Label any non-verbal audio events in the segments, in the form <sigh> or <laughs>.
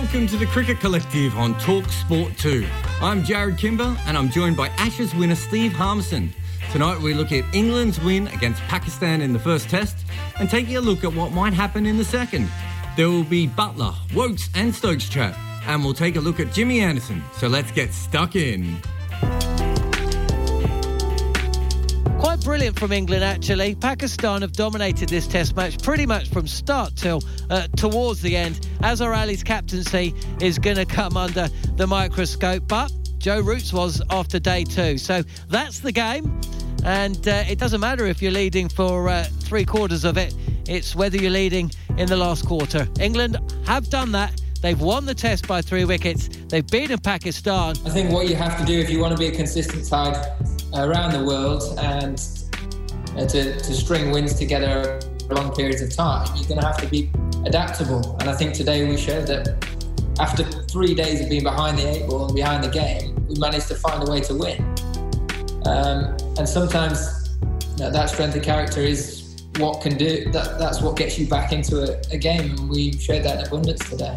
Welcome to the Cricket Collective on Talk Sport 2. I'm Jared Kimber and I'm joined by Ashes winner Steve Harmison. Tonight we look at England's win against Pakistan in the first test and taking a look at what might happen in the second. There will be Buttler, Woakes and Stokes chat and we'll take a look at Jimmy Anderson. So let's get stuck in. Brilliant from England, actually. Pakistan have dominated this Test match pretty much from start till uh, towards the end. Azhar Ali's captaincy is going to come under the microscope, but Joe Root's was after day two. So that's the game. And uh, it doesn't matter if you're leading for uh, three quarters of it, it's whether you're leading in the last quarter. England have done that. They've won the test by three wickets. They've beaten Pakistan. I think what you have to do if you want to be a consistent side around the world and to, to string wins together for long periods of time, you're going to have to be adaptable. And I think today we showed that after three days of being behind the eight ball and behind the game, we managed to find a way to win. Um, and sometimes you know, that strength of character is what can do that. That's what gets you back into a, a game, and we showed that in abundance today.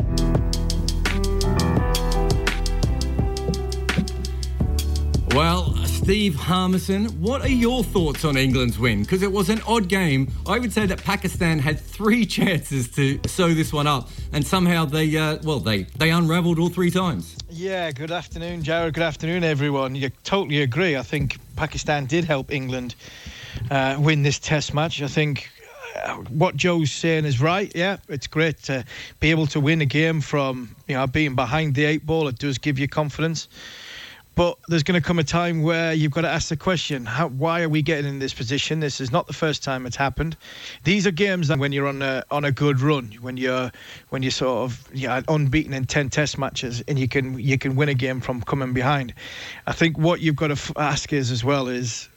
Well, Steve Harmison, what are your thoughts on England's win? Because it was an odd game. I would say that Pakistan had three <laughs> chances to sew this one up, and somehow they, uh, well, they they unravelled all three times. Yeah. Good afternoon, Jared. Good afternoon, everyone. You totally agree. I think Pakistan did help England uh, win this Test match. I think uh, what Joe's saying is right. Yeah, it's great to be able to win a game from you know being behind the eight ball. It does give you confidence. But there's going to come a time where you've got to ask the question: how, Why are we getting in this position? This is not the first time it's happened. These are games that when you're on a on a good run, when you're when you're sort of yeah unbeaten in ten Test matches, and you can you can win a game from coming behind. I think what you've got to f- ask is as well is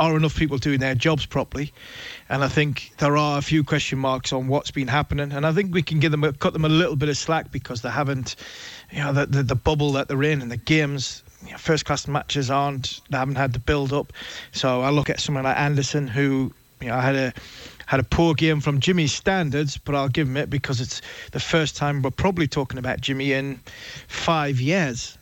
are enough people doing their jobs properly? And I think there are a few question marks on what's been happening. And I think we can give them a, cut them a little bit of slack because they haven't, you know, the, the, the bubble that they're in and the games. You know, first class matches aren't, they haven't had the build up. So I look at someone like Anderson who, you know, had a had a poor game from Jimmy's standards, but I'll give him it because it's the first time we're probably talking about Jimmy in five years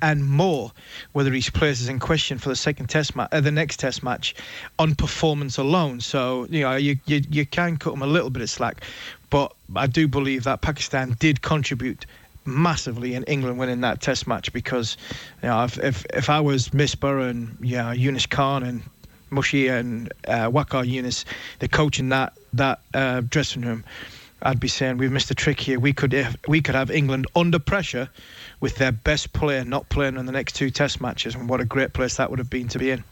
and more. Whether his place is in question for the second test match, uh, the next test match, on performance alone. So you know you, you you can cut him a little bit of slack, but I do believe that Pakistan did contribute massively in England winning that test match because you know if if, if I was Misbah and yeah Younis Khan and Mushy and uh, Waqar Younis, the coach in that that uh, dressing room, I'd be saying we've missed a trick here. We could we could have England under pressure with their best player not playing in the next two Test matches, and what a great place that would have been to be in.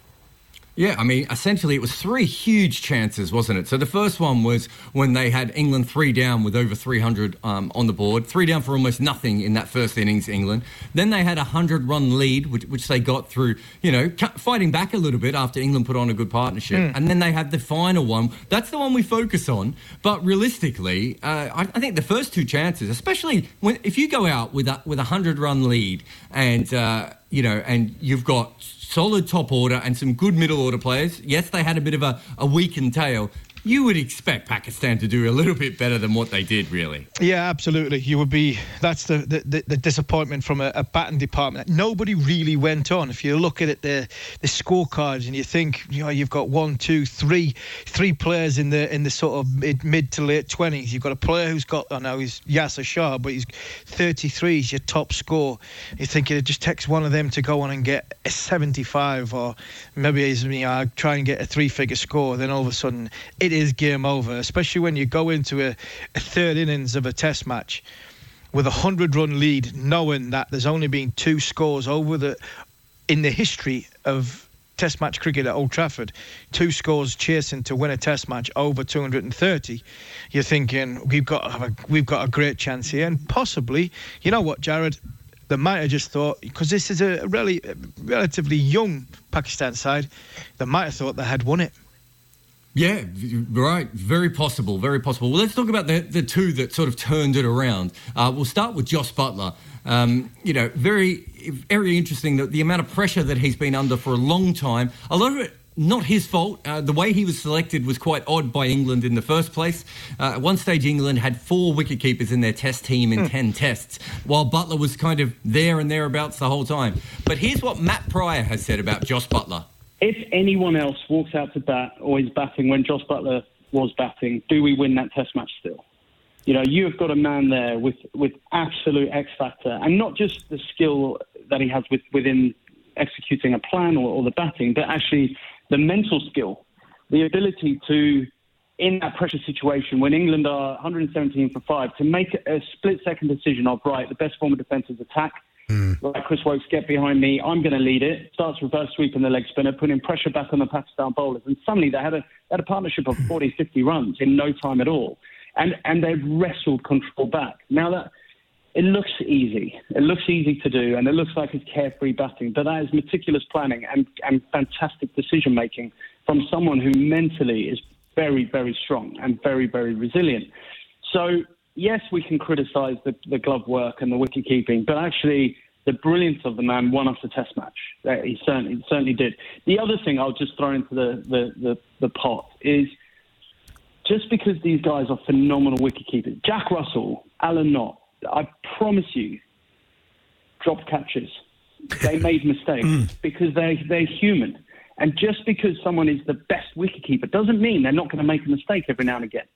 Yeah, I mean, essentially it was three huge chances, wasn't it? So the first one was when they had England three down with over 300 um, on the board, three down for almost nothing in that first innings, England. Then they had a 100 run lead, which, which, they got through, you know, fighting back a little bit after England put on a good partnership. Mm. And then they had the final one. That's the one we focus on. But realistically, uh, I, I, think the first two chances, especially when if you go out with a, with a 100 run lead and, uh, you know, and you've got solid top order and some good middle order players. Yes, they had a bit of a, a weakened tail, you would expect Pakistan to do a little bit better than what they did, really. Yeah, absolutely. You would be. That's the the, the disappointment from a, a batting department. Nobody really went on. If you look at the the scorecards, and you think, you know, you've got one, two, three, three players in the in the sort of mid, mid to late twenties. You've got a player who's got, I know he's Yasir Shah, but he's 33. He's your top score. You think it just takes one of them to go on and get a 75, or maybe he's you know, try and get a three-figure score. Then all of a sudden, it is game over, especially when you go into a, a third innings of a test match with a 100 run lead, knowing that there's only been two scores over the in the history of Test match cricket at Old Trafford, two scores chasing to win a Test match over 230. You're thinking we've got a, we've got a great chance here, and possibly, you know what, Jared, they might have just thought because this is a really relatively young Pakistan side, they might have thought they had won it. Yeah, right. Very possible. Very possible. Well, let's talk about the, the two that sort of turned it around. Uh, we'll start with Jos Buttler. Um, you know, very, very interesting that the amount of pressure that he's been under for a long time. A lot of it not his fault. Uh, the way he was selected was quite odd by England in the first place. Uh, at one stage, England had four wicketkeepers in their test team in mm. 10 tests, while Buttler was kind of there and thereabouts the whole time. But here's what Matt Prior has said about Jos Buttler if anyone else walks out to bat or is batting when Jos Buttler was batting, do we win that Test match still? You know, you have got a man there with, with absolute X factor, and not just the skill that he has with, within executing a plan or, or the batting, but actually the mental skill, the ability to, in that pressure situation when England are 117 for five, to make a split second decision of right, the best form of defence is attack Mm. Like Chris Woakes, get behind me. I'm going to lead it. Starts reverse sweeping the leg spinner, putting pressure back on the Pakistan bowlers. And suddenly they had a, had a partnership of 40, 50 runs in no time at all. And, and they've wrestled control back. Now that it looks easy. It looks easy to do, and it looks like it's carefree batting. But that is meticulous planning and, and fantastic decision making from someone who mentally is very, very strong and very, very resilient. So yes, we can criticise the, the, glove work and the wicket keeping, but actually the brilliance of the man won us the Test match. He certainly certainly did. The other thing I'll just throw into the, the, the, the pot is just because these guys are phenomenal wicket keepers, Jack Russell, Alan Knott, I promise you, dropped catches. They <laughs> made mistakes mm. because they they're human. And just because someone is the best wicketkeeper doesn't mean they're not going to make a mistake every now and again.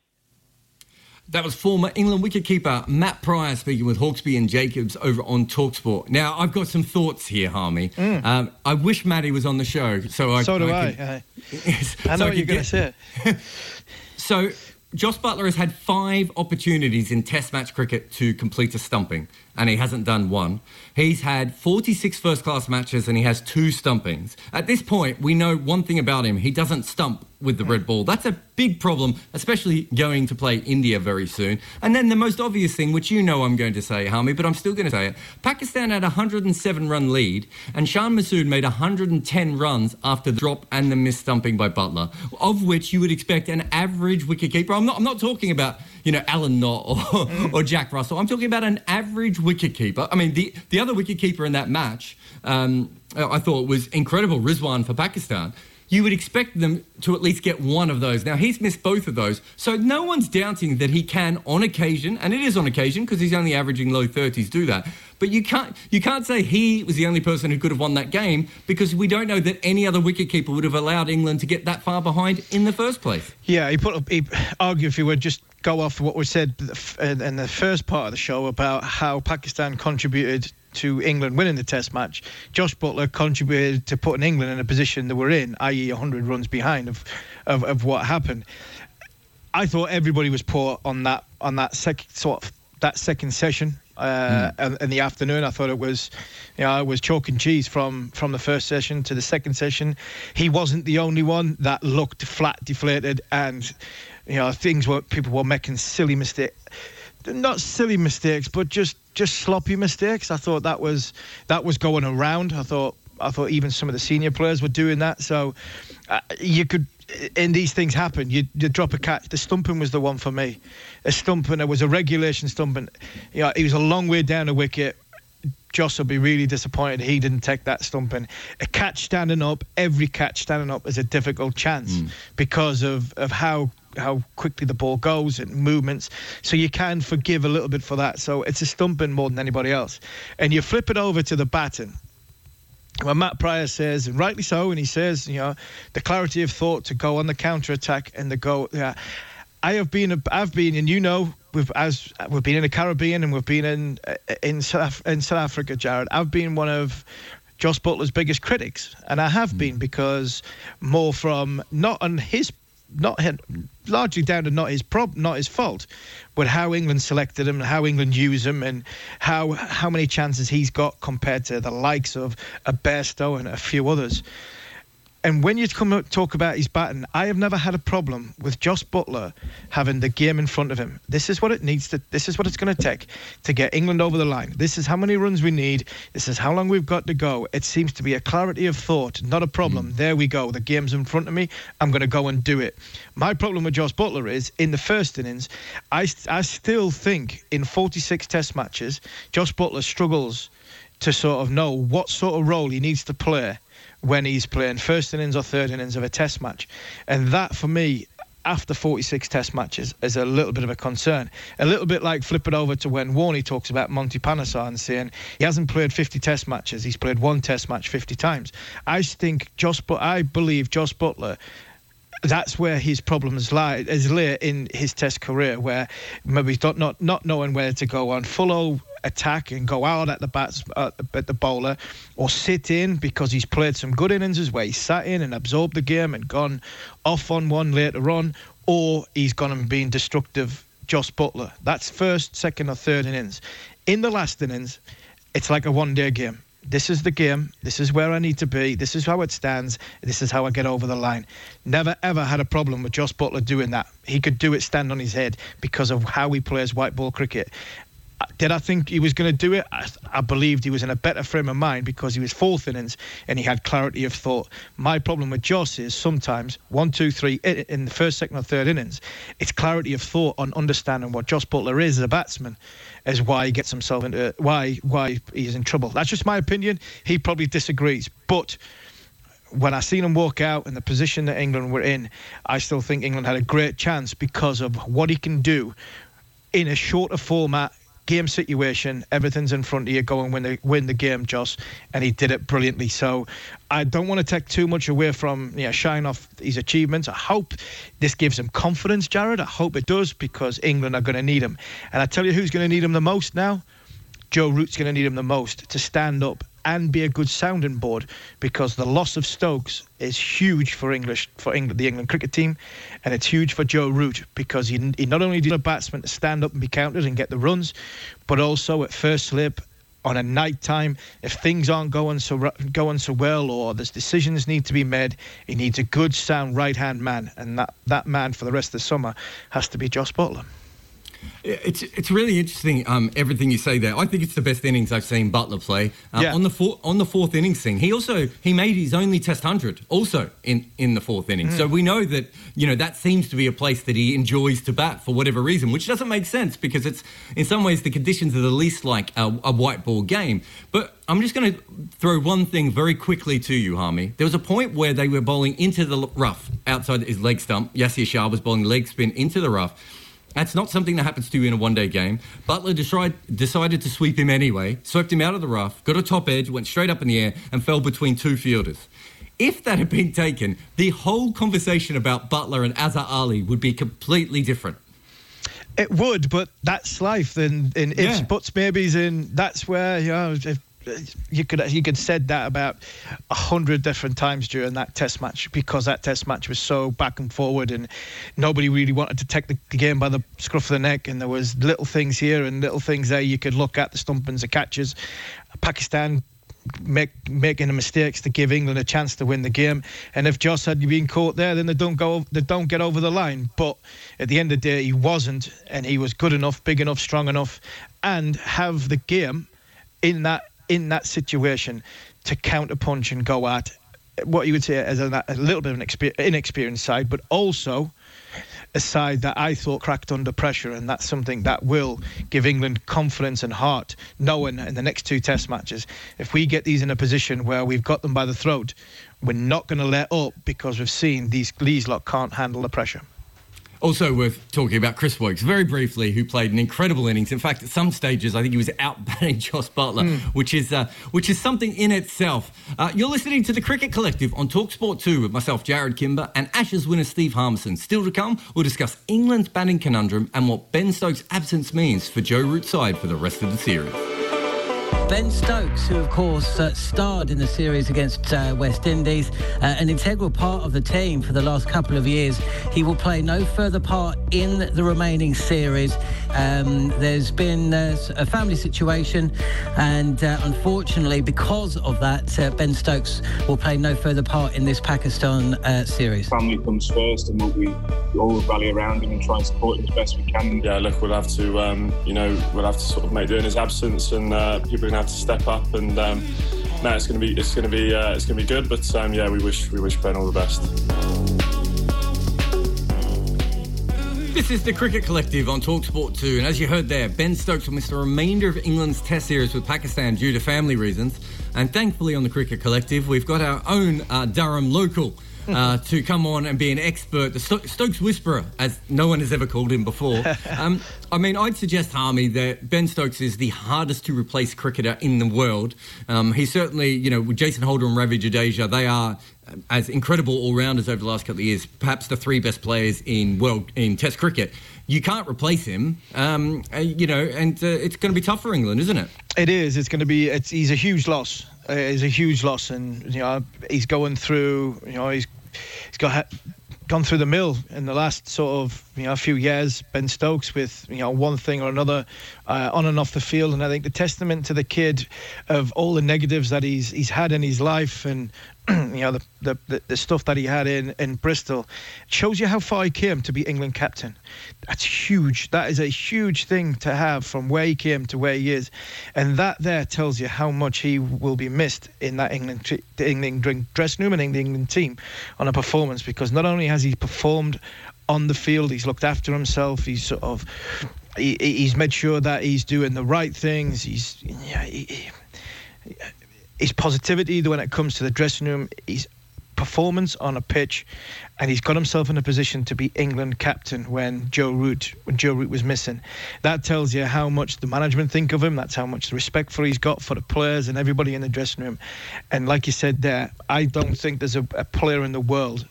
That was former England wicketkeeper Matt Prior speaking with Hawksbee and Jacobs over on Talksport. Now, I've got some thoughts here, Harmy. Mm. Um, I wish Matty was on the show. So, I, so do I. Could, <laughs> I, I know what you're going to say. <laughs> so, Jos Buttler has had five opportunities in Test match cricket to complete a stumping, and he hasn't done one. He's had 46 first class matches and he has two stumpings. At this point, we know one thing about him he doesn't stump with the red ball. That's a big problem, especially going to play India very soon. And then the most obvious thing, which you know I'm going to say, Harmy, but I'm still going to say it Pakistan had a 107 run lead, and Shan Masood made 110 runs after the drop and the missed stumping by Buttler, of which you would expect an average wicketkeeper. I'm not, I'm not talking about you know, Alan Knott or, mm. <laughs> or Jack Russell. I'm talking about an average wicketkeeper. I mean, the, the other wicketkeeper in that match, um, I thought was incredible, Rizwan for Pakistan you would expect them to at least get one of those. Now, he's missed both of those. So no one's doubting that he can, on occasion, and it is on occasion because he's only averaging low 30s, do that. But you can't, you can't say he was the only person who could have won that game because we don't know that any other wicketkeeper would have allowed England to get that far behind in the first place. Yeah, he put, up, he argue if you would just go off what we said in the first part of the show about how Pakistan contributed to England winning the Test match. Josh Buttler contributed to putting England in a position that we're in, i.e., 100 runs behind of, of, of what happened. I thought everybody was poor on that on that second sort of that second session. uh, mm. in the afternoon. I thought it was, you know, it was chalk and cheese from from the first session to the second session. He wasn't the only one that looked flat, deflated, and you know things were people were making silly mistakes. Not silly mistakes, but just just sloppy mistakes. I thought that was that was going around. I thought I thought even some of the senior players were doing that. So uh, you could, and these things happen. You, you drop a catch. The stumping was the one for me. A stumping. It was a regulation stumping. You know, he was a long way down the wicket. Jos will be really disappointed he didn't take that stumping. A catch standing up, every catch standing up is a difficult chance mm. because of, of how how quickly the ball goes and movements. So you can forgive a little bit for that. So it's a stumping more than anybody else. And you flip it over to the batting well, Matt Prior says, and rightly so, and he says, you know, the clarity of thought to go on the counter attack and the go. Yeah, I have been, I've been, and you know, we've as we've been in the Caribbean and we've been in in South in South Africa, Jared. I've been one of Jos Buttler's biggest critics, and I have been hmm. because more from not on his not largely down to not his prob, not his fault, but how England selected him, how England use him, and how how many chances he's got compared to the likes of a Bairstow and a few others. And when you come talk about his batting, I have never had a problem with Jos Buttler having the game in front of him. This is what it needs to. This is what it's going to take to get England over the line. This is how many runs we need. This is how long we've got to go. It seems to be a clarity of thought, not a problem. Mm. There we go. The game's in front of me. I'm going to go and do it. My problem with Jos Buttler is in the first innings, I I still think in 46 Test matches, Jos Buttler struggles to sort of know what sort of role he needs to play when he's playing first innings or third innings of a test match. And that, for me, after 46 test matches is a little bit of a concern. A little bit like flip it over to when Warney talks about Monty Panesar and saying he hasn't played 50 test matches, he's played one test match 50 times. I think Josh, but I believe Jos Buttler that's where his problems lie is late in his test career where maybe not not not knowing where to go on full attack and go out at the bats uh, at the bowler, or sit in because he's played some good innings where he sat in and absorbed the game and gone off on one later on, or he's gone and been destructive. Jos Buttler. That's first, second, or third innings. In the last innings, it's like a one-day game. This is the game. This is where I need to be. This is how it stands. This is how I get over the line. Never ever had a problem with Jos Buttler doing that. He could do it stand on his head because of how he plays white ball cricket. Did I think he was going to do it? I, I, believed he was in a better frame of mind because he was fourth innings and he had clarity of thought. My problem with Jos is sometimes one, two, three in the first, second, or third innings, it's clarity of thought on understanding what Jos Buttler is as a batsman, is why he gets himself into why why he's in trouble. That's just my opinion. He probably disagrees, but when I seen him walk out in the position that England were in, I still think England had a great chance because of what he can do in a shorter format game situation, everything's in front of you, go and win the win the game, Jos, and he did it brilliantly. So I don't want to take too much away from you know, shine off his achievements. I hope this gives him confidence, Jared. I hope it does because England are going to need him. And I tell you who's going to need him the most now. Joe Root's going to need him the most to stand up and be a good sounding board because the loss of Stokes is huge for English for England, the England cricket team, and it's huge for Joe Root because he, he not only did a batsman to stand up and be counted and get the runs, but also at first slip on a night time if things aren't going so going so well or there's decisions need to be made he needs a good sound right hand man and that that man for the rest of the summer has to be Jos Buttler it's it's really interesting. Um, everything you say there. I think it's the best innings I've seen Buttler play. Um, yeah. On the four, on the fourth innings thing, he also he made his only Test hundred also in in the fourth inning. Mm. So we know that you know that seems to be a place that he enjoys to bat for whatever reason, which doesn't make sense because it's in some ways the conditions are the least like a, a white ball game. But I'm just going to throw one thing very quickly to you, Harmy. There was a point where they were bowling into the rough outside his leg stump. Yasir Shah was bowling leg spin into the rough that's not something that happens to you in a one day game. Buttler decided, decided to sweep him anyway, swept him out of the rough, got a top edge, went straight up in the air, and fell between two fielders. If that had been taken, the whole conversation about Buttler and Azhar Ali would be completely different. It would, but that's life. And, and yeah. ifs, buts, maybes, and that's where, you know, if you could you could said that about a hundred different times during that test match because that test match was so back and forward and nobody really wanted to take the, game by the scruff of the neck. And there was little things here and little things there. You could look at the stumpings the catches. Pakistan make, making the mistakes to give England a chance to win the game. And if Jos had been caught there, then they don't go, they don't get over the line. But at the end of the day, he wasn't, and he was good enough, big enough, strong enough, and have the game in that in that situation to counter punch and go at what you would say as a, a little bit of an inexperienced side, but also a side that I thought cracked under pressure, and that's something that will give England confidence and heart, knowing in the next two Test matches, if we get these in a position where we've got them by the throat, we're not going to let up because we've seen these these lot can't handle the pressure. Also worth talking about Chris Woakes very briefly, who played an incredible innings. In fact, at some stages, I think he was outbatting <laughs> Jos Buttler, mm. which is uh, which is something in itself. Uh, you're listening to the Cricket Collective on Talksport 2 with myself, Jared Kimber, and Ashes winner Steve Harmison. Still to come, we'll discuss England's batting conundrum and what Ben Stokes' absence means for Joe Root's side for the rest of the series. Ben Stokes, who of course uh, starred in the series against uh, West Indies, uh, an integral part of the team for the last couple of years. He will play no further part in the remaining series. Um, there's been uh, a family situation, and uh, unfortunately, because of that, uh, Ben Stokes will play no further part in this Pakistan series. Family comes first, and we'll, we all rally around him and try and support him as best we can. Yeah, look, we'll have to, um, you know, we'll have to sort of make do in his absence, and people are going to have to step up and. Um, no, it's going to be it's going to be uh, it's going to be good. But um, yeah, we wish we wish Ben all the best. This is the Cricket Collective on Talksport 2, and as you heard there, Ben Stokes will miss the remainder of England's Test series with Pakistan due to family reasons. And thankfully, on the Cricket Collective, we've got our own uh, Durham local uh, to come on and be an expert, the Stokes Whisperer, as no one has ever called him before. <laughs> Um, I mean, I'd suggest, Harmy, that Ben Stokes is the hardest to replace cricketer in the world. Um, he's certainly, you know, with Jason Holder and Ravi Jadeja, they are uh, as incredible all rounders over the last couple of years, perhaps the three best players in world in Test cricket. You can't replace him, um, uh, you know, and uh, it's going to be tough for England, isn't it? It is. It's going to be. It's, he's a huge loss Uh, is a huge loss, and you know he's going through. You know he's he's got gone through the mill in the last sort of you know a few years. Ben Stokes with you know one thing or another uh, on and off the field, and I think the testament to the kid of all the negatives that he's he's had in his life and <clears throat> you know the, the the stuff that he had in in Bristol shows you how far he came to be England captain. That's huge. That is a huge thing to have from where he came to where he is, and that there tells you how much he will be missed in that England the England dressing room and the England team on a performance because not only has he performed on the field, he's looked after himself. He's sort of he, he's made sure that he's doing the right things. He's yeah. He, his positivity when it comes to the dressing room, his performance on a pitch, and he's got himself in a position to be England captain when Joe Root when Joe Root was missing. That tells you how much the management think of him. That's how much respect for he's got for the players and everybody in the dressing room. And like you said there, I don't think there's a, a player in the world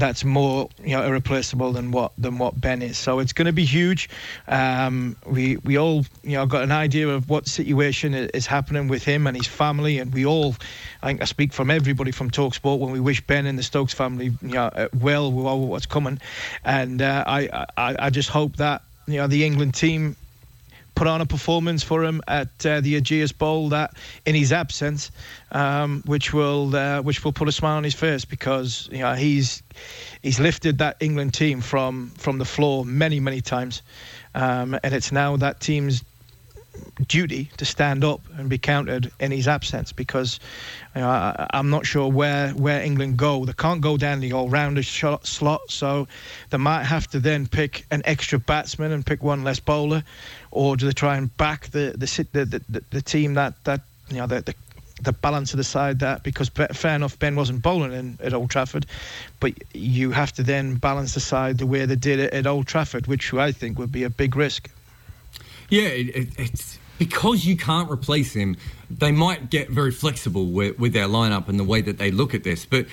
that's more you know irreplaceable than what than what Ben is. So it's going to be huge. Um, we we all you know got an idea of what situation is happening with him and his family, and we all, I think I speak from everybody from Talksport when we wish Ben and the Stokes family you know uh, well with all what's coming, and uh, I, I I just hope that you know the England team put on a performance for him at uh, the Ageas Bowl that in his absence, um, which will uh, which will put a smile on his face because you know he's he's lifted that England team from from the floor many many times, um, and it's now that team's duty to stand up and be counted in his absence because you know, I, am not sure where, where England go. They can't go down the all-rounder slot, so they might have to then pick an extra batsman and pick one less bowler, or do they try and back the the the, the, the team that that you know the, the the balance of the side that because fair enough Ben wasn't bowling in, at Old Trafford, but you have to then balance the side the way they did it at Old Trafford, which I think would be a big risk. Yeah, it, it, it's because you can't replace him. They might get very flexible with, with their lineup and the way that they look at this, but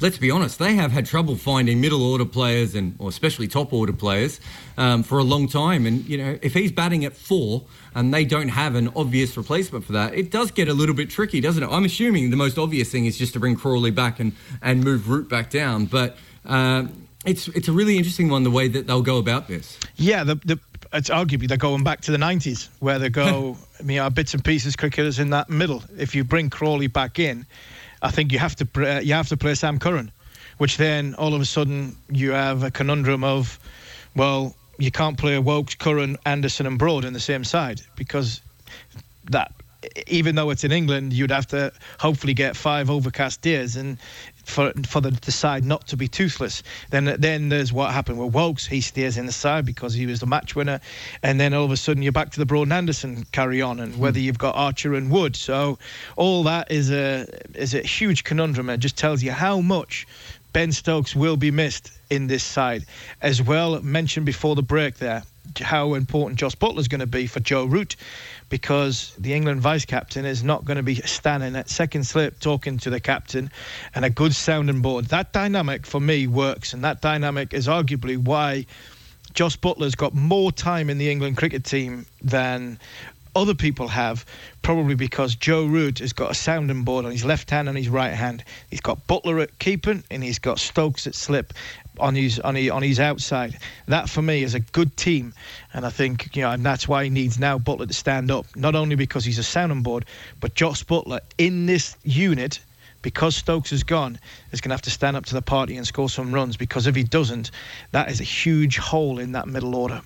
let's be honest, they have had trouble finding middle order players and, or especially top order players, um, for a long time. And you know, if he's batting at four and they don't have an obvious replacement for that, it does get a little bit tricky, doesn't it? I'm assuming the most obvious thing is just to bring Crawley back and and move Root back down, but. Uh, it's it's a really interesting one the way that they'll go about this. Yeah, the, the it's arguably they're going back to the 90s where they go, <laughs> I mean, our bits and pieces cricketers in that middle. If you bring Crawley back in, I think you have to uh, you have to play Sam Curran, which then all of a sudden you have a conundrum of, well, you can't play Woakes, Curran, Anderson, and Broad in the same side because that even though it's in England, you'd have to hopefully get five overcast days, and for for the, the side not to be toothless. Then then there's what happened with Woakes. He stays in the side because he was the match winner, and then all of a sudden you're back to the Broad and Anderson carry on, and hmm. whether you've got Archer and Wood. So all that is a is a huge conundrum. It just tells you how much Ben Stokes will be missed in this side. As well, mentioned before the break there, how important Jos is going to be for Joe Root because the England vice captain is not going to be standing at second slip talking to the captain and a good sounding board. That dynamic for me works, and that dynamic is arguably why Jos Buttler's got more time in the England cricket team than other people have, probably because Joe Root has got a sounding board on his left hand and his right hand. He's got Buttler at keeping and he's got Stokes at slip on his on his, on his outside. That for me is a good team, and I think you know, and that's why he needs now Buttler to stand up. Not only because he's a sounding board, but Jos Buttler in this unit. Because Stokes is gone, is going to have to stand up to the party and score some runs. Because if he doesn't, that is a huge hole in that middle order.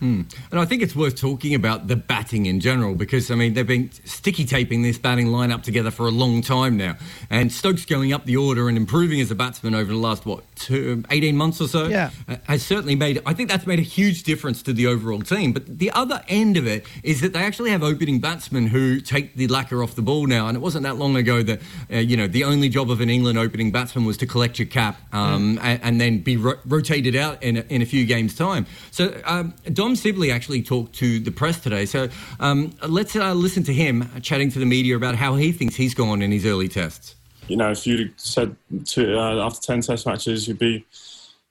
Hmm. And I think it's worth talking about the batting in general because, I mean, they've been sticky taping this batting lineup together for a long time now. And Stokes going up the order and improving as a batsman over the last, what, two, 18 months or so? Yeah. Uh, has certainly made, I think that's made a huge difference to the overall team. But the other end of it is that they actually have opening batsmen who take the lacquer off the ball now. And it wasn't that long ago that, uh, you know, the only job of an England opening batsman was to collect your cap um, mm. and, and, then be ro- rotated out in a, in a few games' time. So, um, Dom Tom Sibley actually talked to the press today. So um, let's uh, listen to him chatting to the media about how he thinks he's gone in his early tests. You know, if you'd said to, uh, after 10 test matches you'd be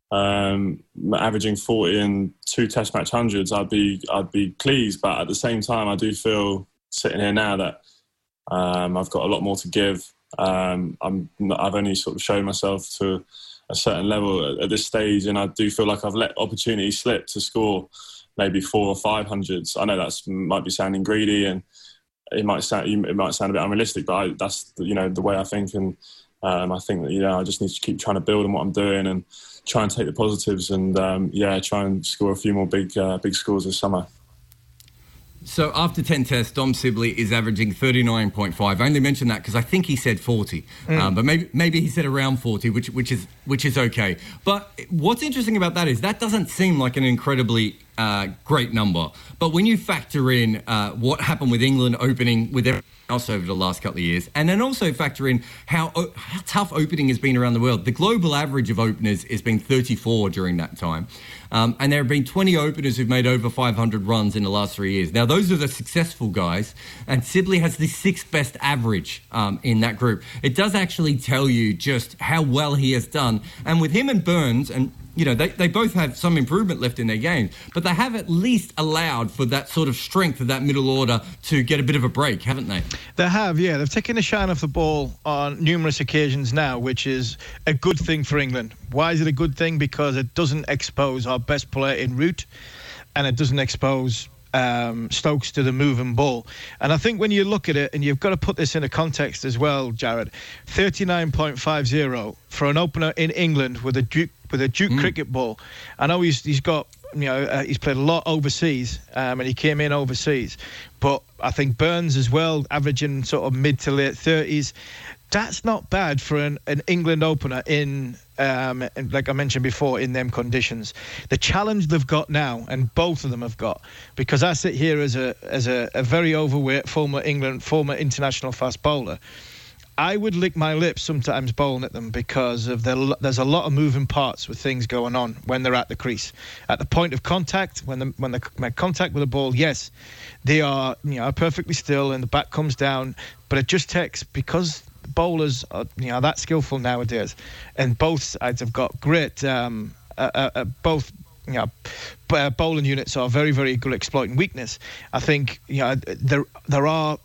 um, averaging 40 and two test match hundreds, I'd be, I'd be pleased. But at the same time, I do feel sitting here now that um, I've got a lot more to give. Um, I'm, I've only sort of shown myself to a certain level at, at, this stage, and I do feel like I've let opportunities slip to score maybe four or five hundreds. I know that might be sounding greedy and it might sound it might sound a bit unrealistic, but I, that's you know the way I think, and um, I think that you know I just need to keep trying to build on what I'm doing and try and take the positives and um, yeah, try and score a few more big uh, big scores this summer. So after 10 tests, Dom Sibley is averaging 39.5. I only mentioned that because I think he said 40, mm. um, but maybe maybe he said around 40, which which is which is okay. But what's interesting about that is that doesn't seem like an incredibly uh, great number. But when you factor in uh, what happened with England opening with everything else over the last couple of years, and then also factor in how, how tough opening has been around the world, the global average of openers has been 34 during that time. Um, and there have been 20 openers who've made over 500 runs in the last three years. Now, those are the successful guys, and Sibley has the sixth best average um, in that group. It does actually tell you just how well he has done. And with him and Burns, and you know, they, they both have some improvement left in their games, but they have at least allowed for that sort of strength of that middle order to get a bit of a break, haven't they? They have, yeah. They've taken a shine off the ball on numerous occasions now, which is a good thing for England. Why is it a good thing? Because it doesn't expose our best player in Root and it doesn't expose um, Stokes to the moving ball. And I think when you look at it, and you've got to put this in a context as well, Jared, 39.50 for an opener in England with a Duke with a Duke mm. cricket ball. I know he's he's got you know uh, he's played a lot overseas, um, and he came in overseas. But I think Burns as well, averaging sort of mid to late thirties. That's not bad for an, an England opener in, um, like I mentioned before, in them conditions. The challenge they've got now, and both of them have got, because I sit here as a as a, a very overweight former England, former international fast bowler I would lick my lips sometimes bowling at them because of the, there's a lot of moving parts with things going on when they're at the crease. At the point of contact, when the, when they make contact with the ball, yes, they are you know perfectly still and the bat comes down, but it just takes because bowlers are you know that skillful nowadays, and both sides have got great. Um, uh, uh, uh both you know, uh, bowling units are very, very good at exploiting weakness. I think you know there there are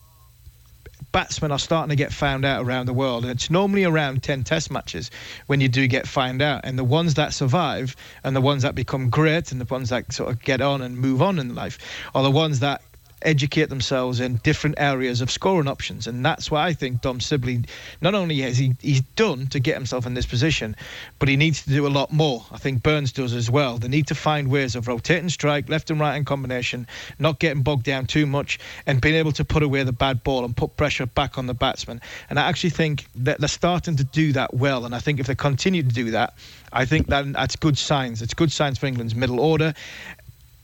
batsmen are starting to get found out around the world, and it's normally around 10 test matches when you do get found out. And the ones that survive and the ones that become great and the ones that sort of get on and move on in life are the ones that educate themselves in different areas of scoring options. And that's what I think Dom Sibley not only has he he's done to get himself in this position, but he needs to do a lot more. I think Burns does as well. They need to find ways of rotating strike, left and right in combination, not getting bogged down too much, and being able to put away the bad ball and put pressure back on the batsman. And I actually think that they're starting to do that well. And I think if they continue to do that, I think that that's good signs. It's good signs for England's middle order.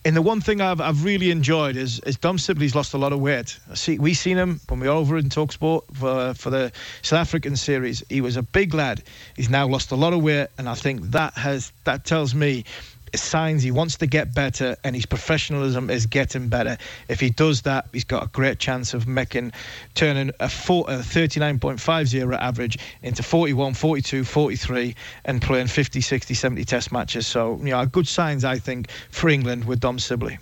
And the one thing I've, I've really enjoyed is, is Dom Sibley's lost a lot of weight. See, we seen him when we were over in Talksport for, for the South African series. He was a big lad. He's now lost a lot of weight, and I think that has that tells me signs he wants to get better and his professionalism is getting better. If he does that, he's got a great chance of making turning a, a 39.50 average into 41, 42, 43 and playing 50, 60, 70 test matches. So, you know, good signs, I think, for England with Dom Sibley.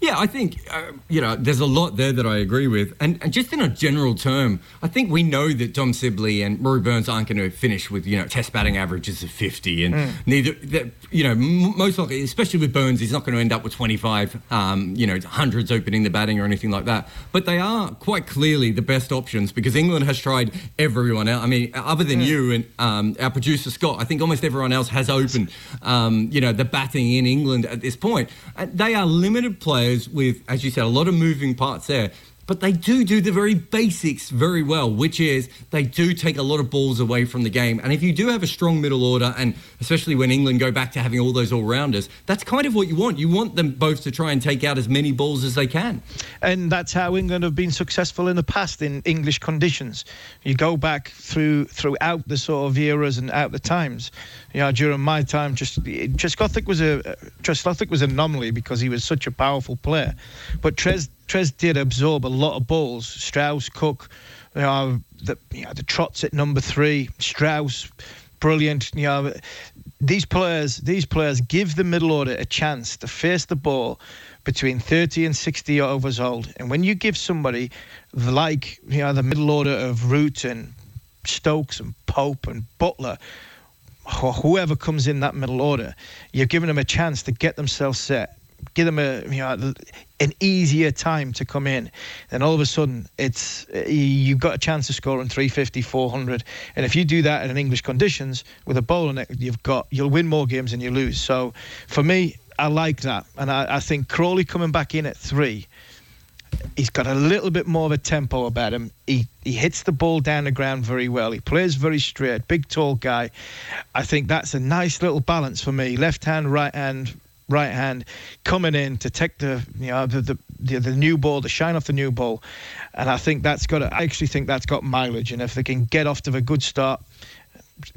Yeah, I think, uh, you know, there's a lot there that I agree with. And, and, just in a general term, I think we know that Dom Sibley and Rory Burns aren't going to finish with, you know, test batting averages of 50. And mm. neither, you know, m- most likely, especially with Burns, he's not going to end up with 25, um, you know, hundreds opening the batting or anything like that. But they are quite clearly the best options because England has tried everyone else. I mean, other than mm. you and um, our producer Scott, I think almost everyone else has opened, um, you know, the batting in England at this point. Uh, they are limited players players with, as you said, a lot of moving parts there. But they do do the very basics very well, which is they do take a lot of balls away from the game. And if you do have a strong middle order, and especially when England go back to having all those all rounders, that's kind of what you want. You want them both to try and take out as many balls as they can. And that's how England have been successful in the past in English conditions. You go back through throughout the sort of eras and out the times. You know, during my time, just Trescothick was a Trescothick was an anomaly because he was such a powerful player. But Tres Tres did absorb a lot of balls. Strauss, Cook, you know, the, you know, the Trotts at number three. Strauss, brilliant. You know, these players, these players give the middle order a chance to face the ball between 30 and 60 overs old. And when you give somebody like you know the middle order of Root and Stokes and Pope and Buttler or whoever comes in that middle order, you're giving them a chance to get themselves set give them a you know an easier time to come in then all of a sudden it's eh, you've got a chance of scoring 350 400 and if you do that in english conditions with a bowler you've got you'll win more games than you lose so for me i like that and i, I think crawley coming back in at three he's got a little bit more of a tempo about him. He he hits the ball down the ground very well. He plays very straight, big tall guy. I think that's a nice little balance for me. Left hand, right hand, right hand coming in to take the you know the, the the, the, new ball, the shine off the new ball, and I think that's got. I actually think that's got mileage, and if they can get off to a good start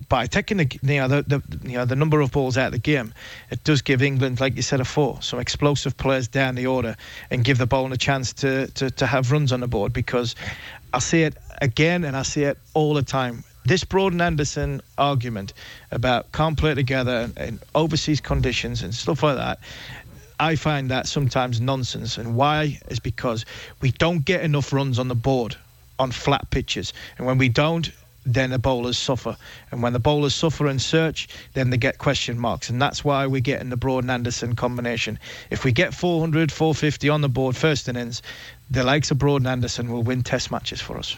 by taking the you know the, the you know the number of balls out of the game, it does give England, like you said, a four, some explosive players down the order, and give the bowling a chance to to, to have runs on the board. Because I see it again and I see it all the time this Broad and Anderson argument about can't play together in overseas conditions and stuff like that, I find that sometimes nonsense. And why is because we don't get enough runs on the board on flat pitches, and when we don't, then the bowlers suffer. And when the bowlers suffer and search, then they get question marks. And that's why we get in the Broad and Anderson combination. If we get 400, 450 on the board first innings, the likes of Broad and Anderson will win test matches for us.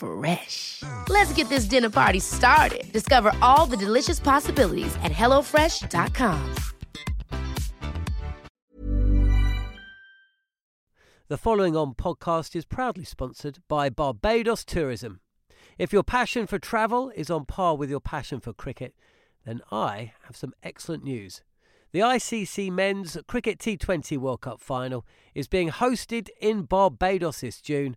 Fresh. Let's get this dinner party started. Discover all the delicious possibilities at hellofresh.com. The following on podcast is proudly sponsored by Barbados Tourism. If your passion for travel is on par with your passion for cricket, then I have some excellent news. The ICC Men's Cricket T20 World Cup final is being hosted in Barbados this June,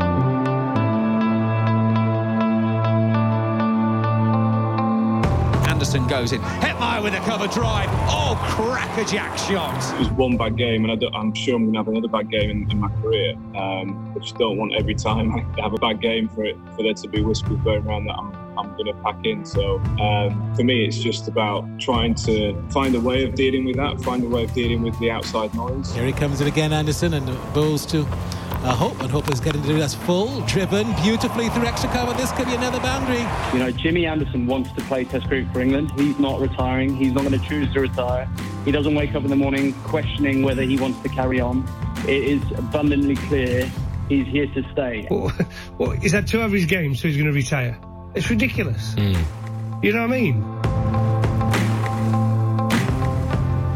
Anderson goes in. Hetmyer with a cover drive. Oh, crackerjack shot. It was one bad game, and I am sure I'm going to have another bad game in, in my career. Um, I just don't want every time I have a bad game for it for there to be whispers going around that I'm I'm going to pack in. So um, for me, it's just about trying to find a way of dealing with that, find a way of dealing with the outside noise. Here he comes in again, Anderson, and bowls to uh, Hope, and Hope is getting to do this full, driven beautifully through extra cover. This could be another boundary. You know, Jimmy Anderson wants to play Test cricket for England. He's not retiring. He's not going to choose to retire. He doesn't wake up in the morning questioning whether he wants to carry on. It is abundantly clear he's here to stay. Well, <laughs> well, is that two of his games, so he's going to retire? It's ridiculous. Mm. You know what I mean?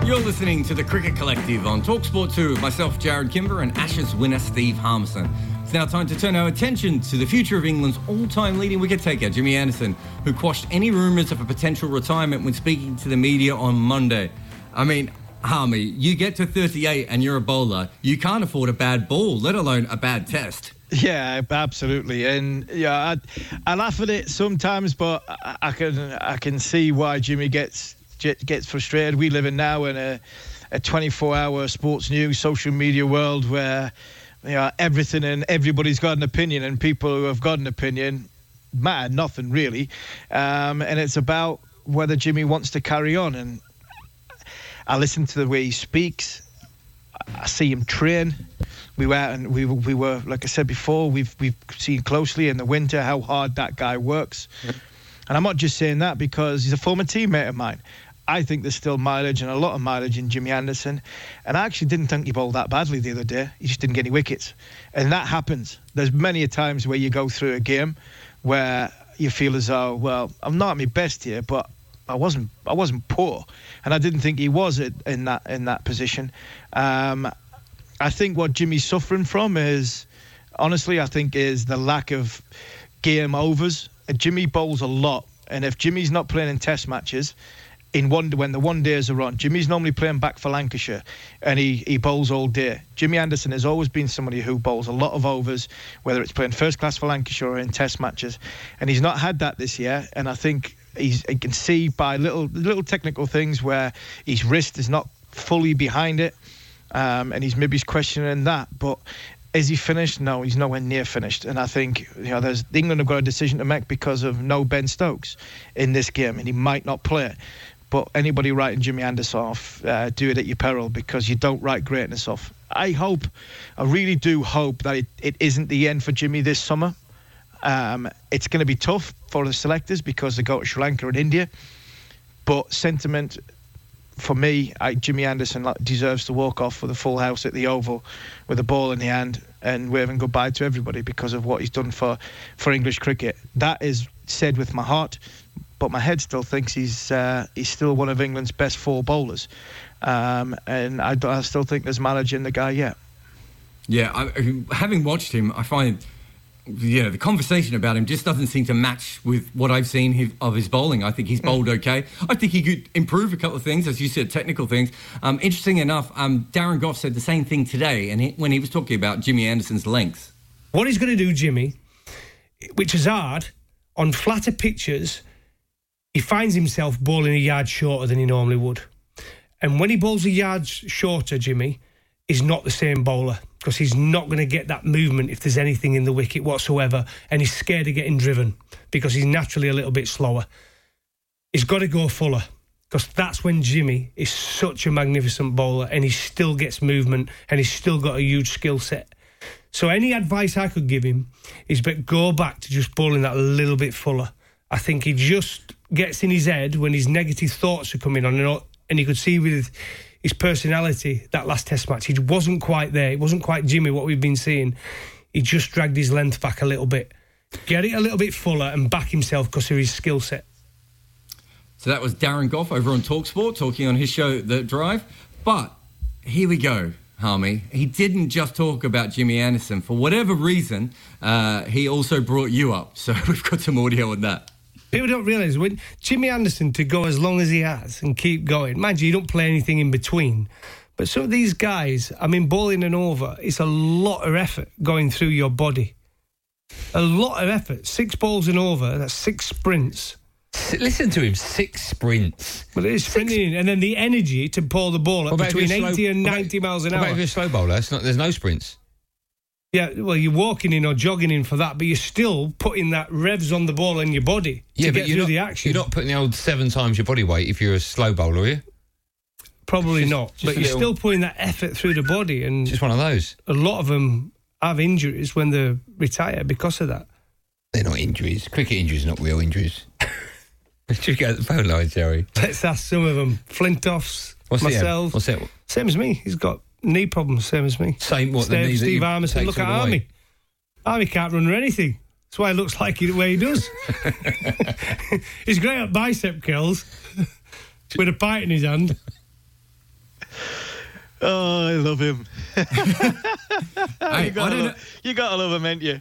You're listening to the Cricket Collective on Talksport 2 with myself, Jared Kimber, and Ashes winner Steve Harmison. It's now time to turn our attention to the future of England's all-time leading wicket taker, Jimmy Anderson, who quashed any rumours of a potential retirement when speaking to the media on Monday. I mean, Harmy, you get to 38 and you're a bowler, you can't afford a bad ball, let alone a bad test. Yeah, absolutely, and yeah, I, I laugh at it sometimes, but I, I, can I can see why Jimmy gets gets frustrated. We live in now in a a 24-hour sports news, social media world where you know, everything and everybody's got an opinion, and people who have got an opinion matter nothing really, um, and it's about whether Jimmy wants to carry on. And I listen to the way he speaks. I see him train we were out and we we were like I said before we've we've seen closely in the winter how hard that guy works, and I'm not just saying that because he's a former teammate of mine. I think there's still mileage and a lot of mileage in Jimmy Anderson, and I actually didn't think he bowled that badly the other day. He just didn't get any wickets, and that happens. There's many a times where you go through a game where you feel as though, well, I'm not at my best here, but I wasn't I wasn't poor, and I didn't think he was in that in that position. Um, I think what Jimmy's suffering from is, honestly, I think is the lack of game overs. Jimmy bowls a lot, and if Jimmy's not playing in Test matches, in one when the one days are on, Jimmy's normally playing back for Lancashire, and he he bowls all day. Jimmy Anderson has always been somebody who bowls a lot of overs, whether it's playing first class for Lancashire or in Test matches, and he's not had that this year. And I think he's he can see by little little technical things where his wrist is not fully behind it um, and he's maybe questioning that. But is he finished? No, he's nowhere near finished. And I think you know, there's England have got a decision to make because of no Ben Stokes in this game, and he might not play. It. But anybody writing Jimmy Anderson off, uh, do it at your peril because you don't write greatness off. I hope, I really do hope that it, it isn't the end for Jimmy this summer. Um, it's going to be tough for the selectors because they go to Sri Lanka and India. But sentiment for me, I, Jimmy Anderson deserves to walk off with a full house at the Oval with a ball in the hand and waving goodbye to everybody because of what he's done for, for English cricket. That is said with my heart, but my head still thinks he's uh, he's still one of England's best four bowlers, um, and I, I, still think there's mileage in the guy yet. Yeah, I, having watched him, I find you know the conversation about him just doesn't seem to match with what I've seen his, of his bowling. I think he's Hmm. bowled okay. I think he could improve a couple of things, as you said, technical things. Um, interesting enough, um, Darren Gough said the same thing today, and he, when he was talking about Jimmy Anderson's length. What he's going to do, Jimmy, which is hard, on flatter pitches, he finds himself bowling a yard shorter than he normally would. And when he bowls a yard shorter, Jimmy, is not the same bowler because he's not going to get that movement if there's anything in the wicket whatsoever. And he's scared of getting driven because he's naturally a little bit slower. He's got to go fuller because that's when Jimmy is such a magnificent bowler and he still gets movement and he's still got a huge skill set. So any advice I could give him is but go back to just bowling that a little bit fuller. I think he just gets in his head when his negative thoughts are coming on, and, you could see with his personality that last Test match, he wasn't quite there. It wasn't quite Jimmy what we've been seeing. He just dragged his length back a little bit, get it a little bit fuller, and back himself because of his skill set. So that was Darren Gough over on Talksport talking on his show, The Drive. But here we go, Harmy. He didn't just talk about Jimmy Anderson. For whatever reason, uh, he also brought you up. So <laughs> we've got some audio on that. People don't realise when Jimmy Anderson to go as long as he has and keep going. Mind you, you don't play anything in between. But some of these guys, I mean, bowling and over, it's a lot of effort going through your body. A lot of effort. Six balls and over, that's six sprints. Listen to him, six sprints. Well, it is sprinting, and then the energy to pull the ball What up about if between slow- 80 and what about- 90 miles an hour. about if you're a slow bowler? Not, there's no sprints. Yeah, well, you're walking in or jogging in for that, but you're still putting that revs on the ball in your body Yeah, to but get you're through not, the action. You're not putting the old seven times your body weight if you're a slow bowler, are you? Probably Just- not, just but you're little- still putting that effort through the body, and Just one of those. a lot of them have injuries when they retire because of that. They're not injuries. Cricket injuries are not real injuries. <laughs> Should go to the phone line, Jerry? Let's ask some of them. Flintoffs, What's myself. What's that? Same as me. He's got knee problems, same as me. Same what the Steve, knee that Steve Harmison. Look at the Army. Army can't run or anything. That's why he looks like it the way he does. <laughs> He's great at bicep kills with a pint in his hand. Oh, I love him. <laughs> Hey, you, gotta don't love, you gotta love him, ain't you?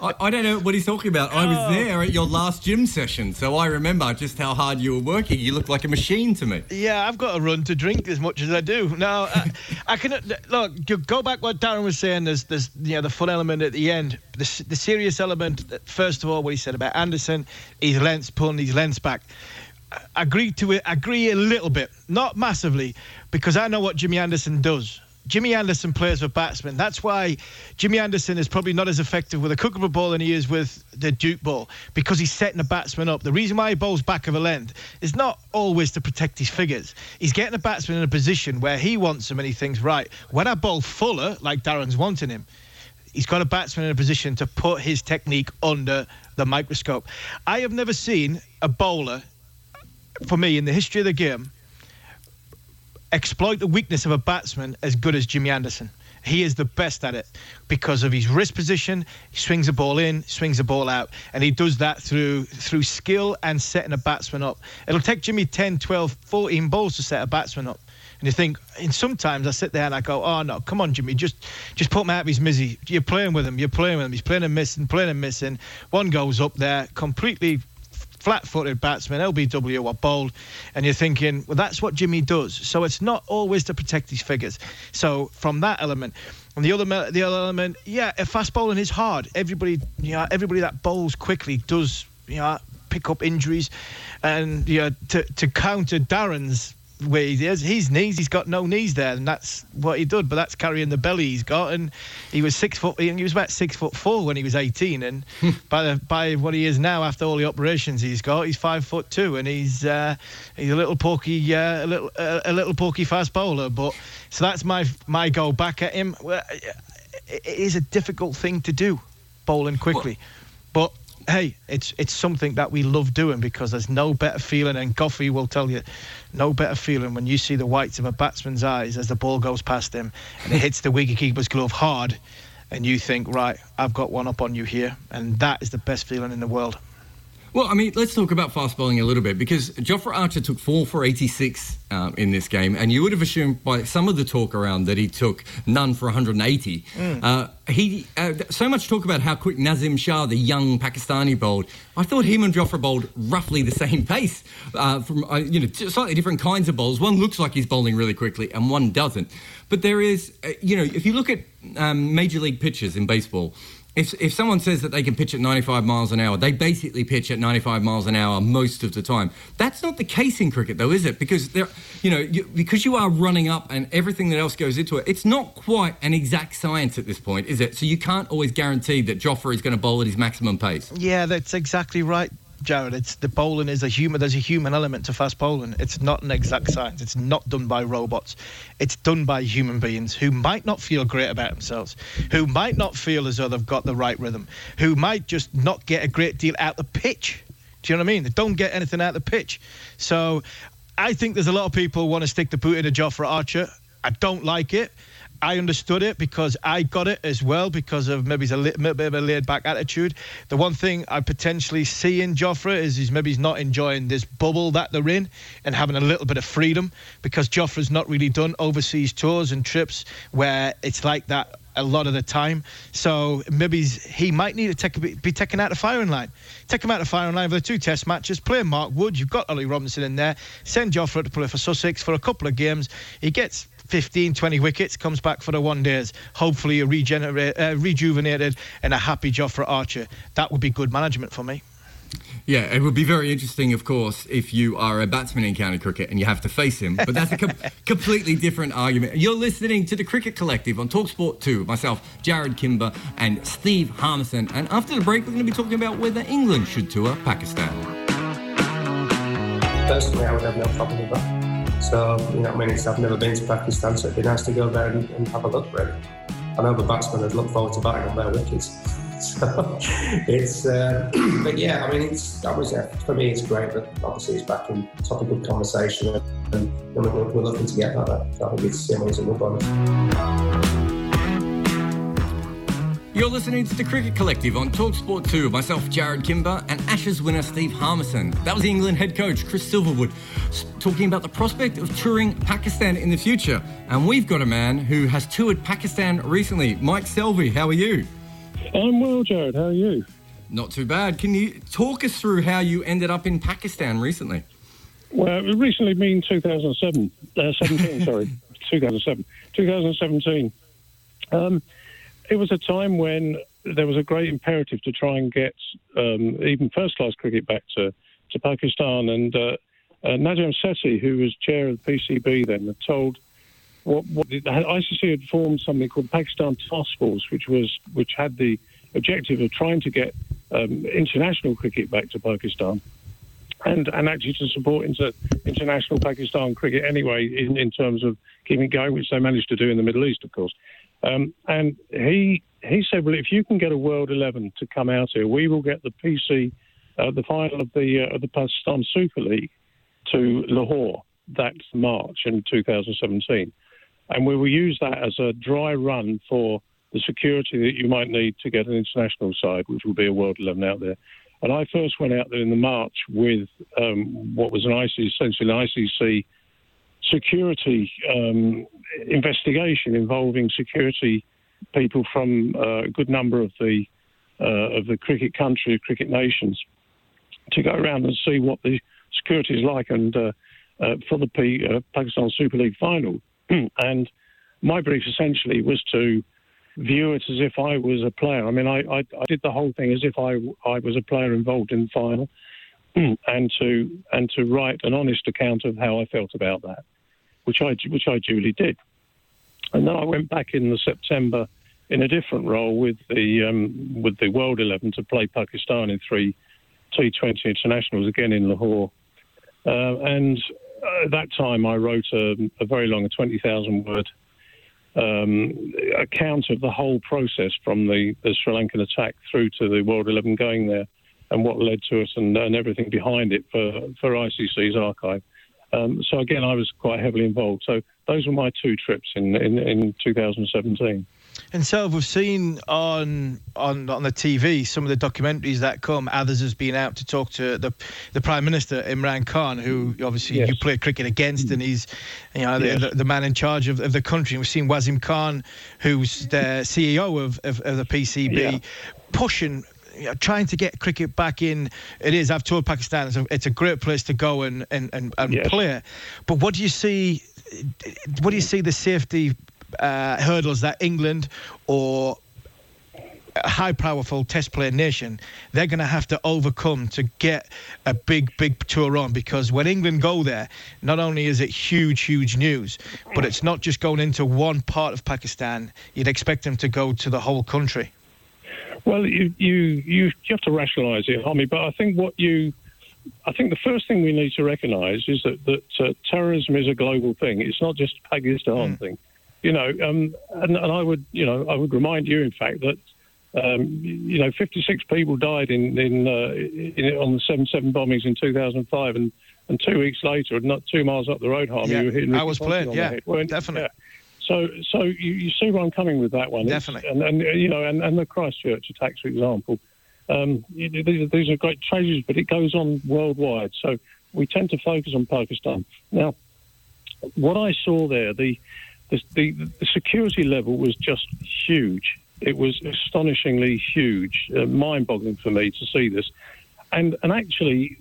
I, I don't know what he's talking about. I Oh. was there at your last gym session, so I remember just how hard you were working. You look like a machine to me. Yeah, I've got to run to drink as much as I do. Now, I, <laughs> I can look. Go back what Darren was saying. There's, there's, you know, the fun element at the end. The, the serious element. First of all, what he said about Anderson, his lengths pulling his lens back. Agree to it. Agree a little bit, not massively, because I know what Jimmy Anderson does. Jimmy Anderson plays with batsmen. That's why Jimmy Anderson is probably not as effective with a Kookaburra ball than he is with the Duke ball because he's setting the batsman up. The reason why he bowls back of a length is not always to protect his figures. He's getting the batsman in a position where he wants him and he thinks, right, when I bowl fuller, like Darren's wanting him, he's got a batsman in a position to put his technique under the microscope. I have never seen a bowler, for me, in the history of the game, exploit the weakness of a batsman as good as Jimmy Anderson. He is the best at it because of his wrist position. He swings the ball in, swings the ball out, and he does that through through skill and setting a batsman up. It'll take Jimmy 10, 12, 14 balls to set a batsman up. And you think, and sometimes I sit there and I go, oh no, come on, Jimmy, just just put him out of his misery. You're playing with him, you're playing with him. He's playing and missing, playing and missing. One goes up there, completely flat-footed batsman, LBW or bowled, and you're thinking, well, that's what Jimmy does. So it's not always to protect his figures. So from that element, and the other the other element, yeah, fast bowling is hard. Everybody, you know, everybody that bowls quickly does, you know, pick up injuries, and you know, to to counter Darren's way he is, his knees, he's got no knees there, and that's what he did. But that's carrying the belly he's got, and he was six foot, he was about six foot four when he was 18, and by the by what he is now after all the operations he's got, he's five foot two, and he's uh, he's a little porky, uh, a little uh, a little porky fast bowler. But so that's my my go back at him. It is a difficult thing to do, bowling quickly, but hey, it's it's something that we love doing because there's no better feeling, and Goffey will tell you, no better feeling when you see the whites of a batsman's eyes as the ball goes past him and it hits the wicketkeeper's glove hard, and you think, right, I've got one up on you here, and that is the best feeling in the world. Well, I mean, let's talk about fast bowling a little bit because Jofra Archer took four for 86 um, in this game, and you would have assumed by some of the talk around that he took none for 180. Mm. Uh, he uh, so much talk about how quick Naseem Shah, the young Pakistani, bowled. I thought him and Jofra bowled roughly the <laughs> same pace uh, from uh, you know slightly different kinds of bowls. One looks like he's bowling really quickly, and one doesn't. But there is, uh, you know, if you look at um, major league pitchers in baseball if, if someone says that they can pitch at 95 miles an hour, they basically pitch at 95 miles an hour most of the time. That's not the case in cricket, though, is it? Because there, you know, you, because you are running up and everything that else goes into it, it's not quite an exact science at this point, is it? So you can't always guarantee that Jofra is going to bowl at his maximum pace. Yeah, that's exactly right. Jared. It's the bowling is a human. There's a human element to fast bowling. It's not an exact science. It's not done by robots. It's done by human beings who might not feel great about themselves, who might not feel as though they've got the right rhythm, who might just not get a great deal out of the pitch. Do you know what I mean? They don't get anything out of the pitch. So I think there's a lot of people want to stick the boot in a Jofra Archer. I don't like it. I understood it because I got it as well because of maybe a little bit of a laid back attitude. The one thing I potentially see in Jofra is he's maybe he's not enjoying this bubble that they're in and having a little bit of freedom because Jofra's not really done overseas tours and trips where it's like that a lot of the time. So maybe he might need to take, be taken out of firing line. Take him out of firing line for the two test matches. Play Mark Wood. You've got Ollie Robinson in there. Send Jofra to play for Sussex for a couple of games. He gets 15, 20 wickets, comes back for the one days. Hopefully, a regenerate, uh, rejuvenated and a happy Jofra Archer. That would be good management for me. Yeah, it would be very interesting, of course, if you are a batsman in county cricket and you have to face him. But that's a com- <laughs> completely different argument. You're listening to the Cricket Collective on Talksport 2. Myself, Jared Kimber, and Steve Harmison. And after the break, we're going to be talking about whether England should tour Pakistan. Personally, I would have no problem with that. So, you know, I mean, I've never been to Pakistan, so it'd be nice to go there and, and have a look, really. I know the batsmen would look forward to batting on their wickets. <laughs> so it's, uh, <clears throat> but yeah, I mean, it's that was uh, for me. It's great but obviously it's back in topic of conversation, and, we're, looking to get that. So I think it's amazing. You're listening to the Cricket Collective on Talksport 2. Myself, Jared Kimber, and Ashes winner Steve Harmison. That was England head coach Chris Silverwood talking about the prospect of touring Pakistan in the future. And we've got a man who has toured Pakistan recently. Mike Selvey, how are you? I'm well, Jared. How are you? Not too bad. Can you talk us through how you ended up in Pakistan recently? Well, it recently been 2007, uh, 17, sorry, <laughs> 2007, 2017. Um, it was a time when there was a great imperative to try and get um, even first class cricket back to, to Pakistan. And uh, uh, Najam Sethi, who was chair of the PCB then, had told what, what the ICC had formed something called Pakistan Task Force, which was which had the objective of trying to get um, international cricket back to Pakistan. And, and actually to support inter, international Pakistan cricket anyway, in, in terms of keeping it going, which they managed to do in the Middle East, of course. Um, and he he said, well, if you can get a World 11 to come out here, we will get the PC, uh, the final of the uh, the Pakistan Super League to Lahore that March in 2017, and we will use that as a dry run for the security that you might need to get an international side, which will be a World 11 out there. And I first went out there in the March with um, what was an ICC, essentially an ICC security um, investigation involving security people from uh, a good number of the uh, of the cricket country, cricket nations, to go around and see what the security is like, and uh, uh for the P, uh, Pakistan Super League final. <clears throat> and my brief essentially was to view it as if I was a player. I mean, I, I, I did the whole thing as if I, I was a player involved in the final, <clears throat> and to and to write an honest account of how I felt about that which I which I duly did. And then I went back in the September in a different role with the um, with the World Eleven to play Pakistan in three T20 internationals again in Lahore. Uh, and at that time, I wrote a, a very long, a 20,000 word um, account of the whole process from the, the, Sri Lankan attack through to the World 11 going there and what led to it and, and everything behind it for, for ICC's archive. Um, so again, I was quite heavily involved. So those were my two trips in, in, in 2017. And so we've seen on on on the TV some of the documentaries that come. Others has been out to talk to the the Prime Minister Imran Khan, who obviously Yes. you play cricket against, and he's you know Yes. the, the man in charge of, of the country. We've seen Wasim Khan, who's the CEO of of, of the PCB, Yeah. pushing. You know, trying to get cricket back in, it is. I've told Pakistan it's a, it's a great place to go and and, and, and Yes. play. But what do you see? What do you see the safety uh, hurdles that England or a high powerful test player nation they're going to have to overcome to get a big big tour on because when England go there not only is it huge huge news but it's not just going into one part of Pakistan you'd expect them to go to the whole country Well, you you you, have to rationalise it, Homie. But I think what you, I think the first thing we need to recognise is that that uh, terrorism is a global thing. It's not just a Pakistan thing. You know, um, and, and I would you know I would remind you, in fact, that. Um, you know, 56 people died in, in, uh, in on the 7/7 bombings in 2005, and, and two weeks later, not two miles up the road, Harmy, Yeah, you were hitting I was playing, yeah, head, definitely. Yeah. So, so you, you see where I'm coming with that one. Definitely. And, and you know, and, and the Christchurch attacks, for example. Um, you these, are, these are great tragedies, but it goes on worldwide. So we tend to focus on Pakistan. Now, what I saw there, the the, the, the security level was just huge. It was astonishingly huge, uh, mind-boggling for me to see this. And and actually,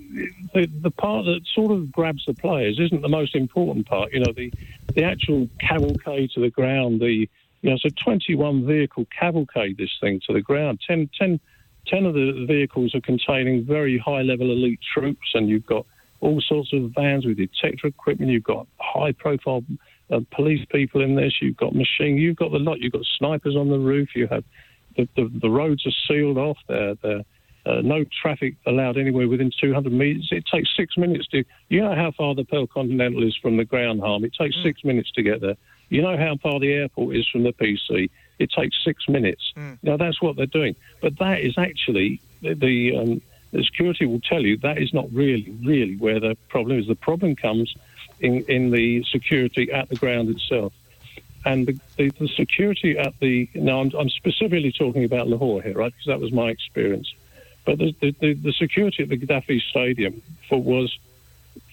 the the part that sort of grabs the players isn't the most important part. You know, the the actual cavalcade to the ground. The you know, so 21 vehicle cavalcade this thing to the ground. 10, 10, 10 of the vehicles are containing very high level elite troops, and you've got all sorts of vans with detector equipment. You've got high profile uh, police people in this. You've got machine. You've got the lot. You've got snipers on the roof. You have the, the, the roads are sealed off. They're, they're uh, no traffic allowed anywhere within 200 metres. It takes six minutes to. You know how far the Pearl Continental is from the ground, harm. It takes six minutes to get there. You know how far the airport is from the PC. It takes six minutes. Now that's what they're doing. But that is actually the the, um, the security will tell you that is not really really where the problem is. The problem comes in in the security at the ground itself. And the, the, the security at the now I'm, I'm specifically talking about Lahore here, right? Because that was my experience. But the, the, the, the security at the Gaddafi Stadium for was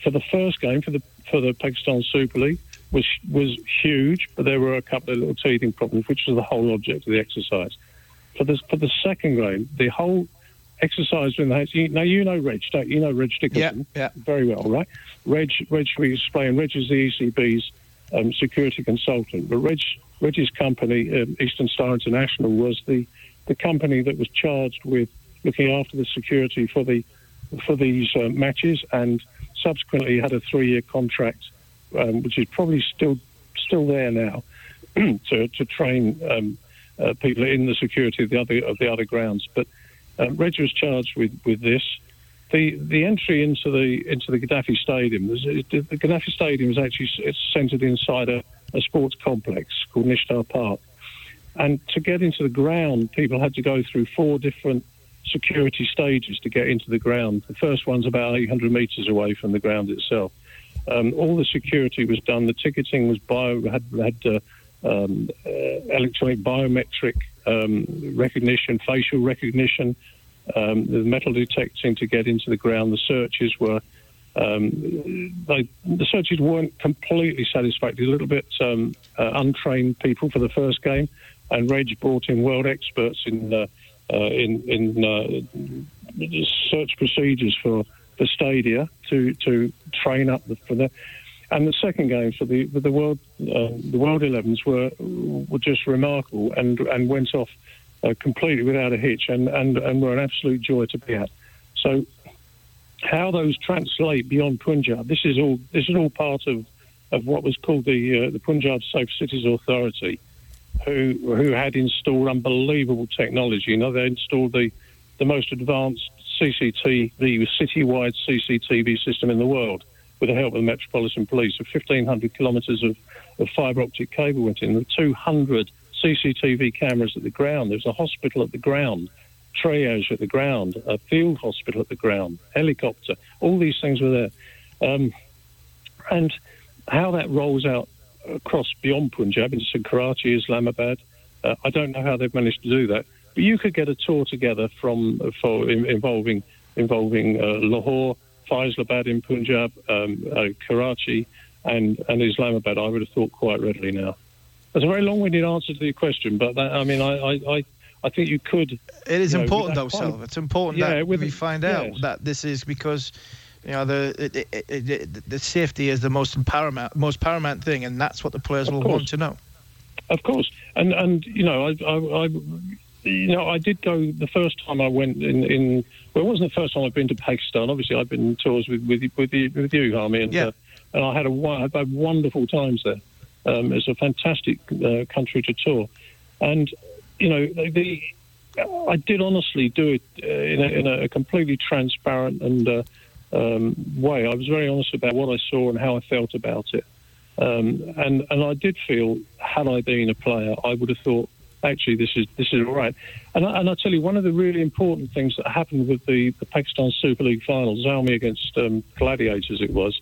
for the first game for the for the Pakistan Super League was was huge, but there were a couple of little teething problems, which was the whole object of the exercise. For the for the second game, the whole exercise in the house. You, now you know Reg, don't you? You know Reg Dickason yeah. very well, right? Reg, Reg, we explain. Reg is the ECB's um, security consultant, but Reg, Reg's company, um, Eastern Star International, was the the company that was charged with looking after the security for the for these uh, matches, and subsequently had a three-year contract, um, which is probably still still there now, <clears throat> to to train um, uh, people in the security of the other of the other grounds. But um, Reg was charged with with this. The the entry into the into the Gaddafi Stadium. The Gaddafi Stadium is actually it's centred inside a, a sports complex called Nishtar Park, and to get into the ground, people had to go through four different security stages to get into the ground. The first one's about 800 metres away from the ground itself. Um, all the security was done. The ticketing was bio had had uh, um, uh, electronic biometric um, recognition, facial recognition, um, the metal detecting to get into the ground. The searches were. Um, they, the searches weren't completely satisfactory. A little bit um, uh, untrained people for the first game, and Reg brought in world experts in uh, in in uh, search procedures for the stadia to to train up the, for the. And the second game for the the world uh, the world 11s were were just remarkable and and went off uh, completely without a hitch and, and and were an absolute joy to be at. So how those translate beyond Punjab, this is all this is all part of, of what was called the uh, the Punjab Safe Cities Authority, who who had installed unbelievable technology. You know, they installed the the most advanced CCTV, the citywide CCTV system in the world, with the help of the Metropolitan Police. So 1,500 kilometres of, of fibre optic cable went in, with 200 CCTV cameras at the ground. There was a hospital at the ground, triage at the ground, a field hospital at the ground, helicopter. All these things were there. Um, and how that rolls out across beyond Punjab into Karachi, Islamabad, Uh, I don't know how they've managed to do that, but you could get a tour together from for in, involving involving uh, Lahore, Faisalabad in Punjab, um, uh, Karachi, and and Islamabad. I would have thought quite readily now. That's a very long-winded answer to your question, but that, I mean, I, I, I, I think you could. It is you know, important, though, Sal. It's important Yeah, that we find out yes. that this is because you know the it, it, it, the safety is the most paramount most paramount thing, and that's what the players will course. want to know. Of course, and and you know, I, I, I, you know, I did go the first time I went in. in well, it wasn't the first time I've been to Pakistan. Obviously, I've been on tours with with with you, with you Harmy, and uh, and I had a I've had wonderful times there. Um, it's a fantastic uh, country to tour, and you know, the, the I did honestly do it uh, in, a, in a completely transparent and uh, um, way. I was very honest about what I saw and how I felt about it. Um, and and I did feel, had I been a player, I would have thought, actually, this is this is all right. And I, and I tell you, one of the really important things that happened with the, the Pakistan Super League final, Zalmi against um, Gladiators, it was,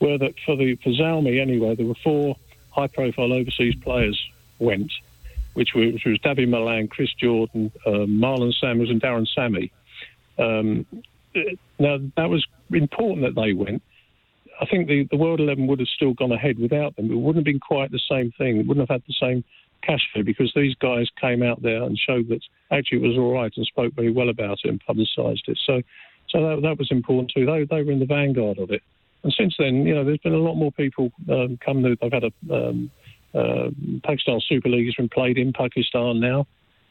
were that for the for Zalmi anyway, there were four high-profile overseas players went, which, were, which was Dawid Malan, Chris Jordan, uh, Marlon Samuels, and Darren Sammy. Um, now that was important that they went. I think the, the World 11 would have still gone ahead without them. It wouldn't have been quite the same thing. It wouldn't have had the same cash flow because these guys came out there and showed that actually it was all right and spoke very well about it and publicised it. So, so that, that was important too. They, they were in the vanguard of it. And since then, you know, there's been a lot more people um, come. They've had a um, uh, Pakistan Super League has been played in Pakistan now.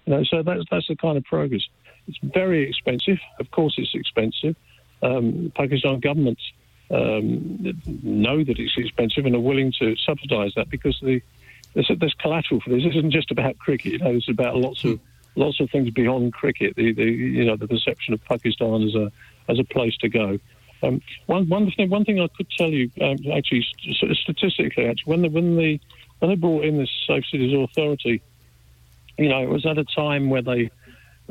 You know, so that's that's the kind of progress. It's very expensive. Of course, it's expensive. Um, Pakistan governments um, know that it's expensive and are willing to subsidise that because the there's, there's collateral for this. This isn't just about cricket. You know, it's about lots of lots of things beyond cricket. The, the you know the perception of Pakistan as a as a place to go. Um, one one thing one thing I could tell you um, actually st- statistically actually when the when the when they brought in this Safe Cities Authority, you know, it was at a time where they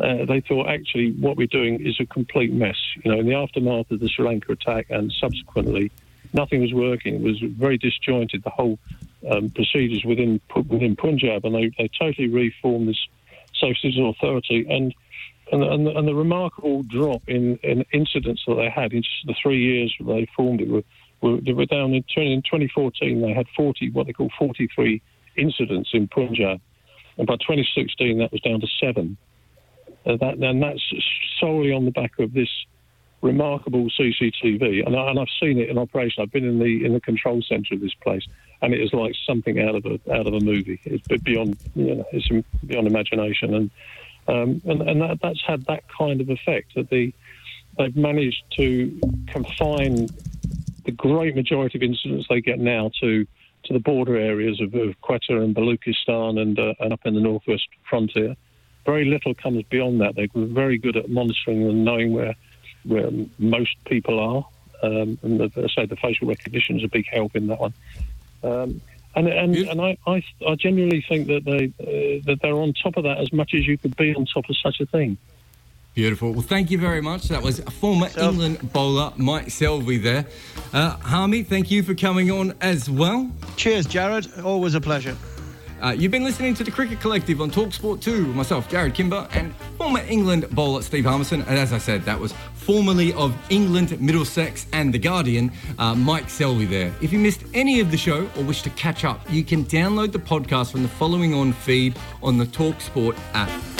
uh, they thought actually what we're doing is a complete mess. You know, in the aftermath of the Sri Lanka attack and subsequently, nothing was working. It was very disjointed. The whole um, procedures within within Punjab, and they, they totally reformed this Cities Authority and. And, and, and the remarkable drop in, in incidents that they had in the three years they formed it were, were, they were down in, 20, in 2014. They had 40, what they call 43 incidents in Punjab, and by 2016 that was down to seven. Uh, that, and that's solely on the back of this remarkable CCTV, and, I, I've seen it in operation. I've been in the in the control centre of this place, and it is like something out of a out of a movie. It's beyond you know, it's beyond imagination, and um, and, and that, that's had that kind of effect that the they've managed to confine the great majority of incidents they get now to to the border areas of, of Quetta and Baluchistan and, uh, and up in the northwest frontier. Very little comes beyond that. They're very good at monitoring and knowing where where most people are. Um, and the, as I say the facial recognition is a big help in that one. Um, and and, and I, I I genuinely think that they uh, that they're on top of that as much as you could be on top of such a thing. Beautiful. Well, thank you very much. That was former England bowler Mike Selvey there. Uh, Harmy, thank you for coming on as well. Cheers, Jared. Always a pleasure. Uh, you've been listening to the Cricket Collective on Talksport 2 with myself, Jared Kimber, and former England bowler Steve Harmison. And as I said, that was formerly of England, Middlesex, and The Guardian, uh, Mike Selvey there. If you missed any of the show or wish to catch up, you can download the podcast from the following on feed on the Talksport app.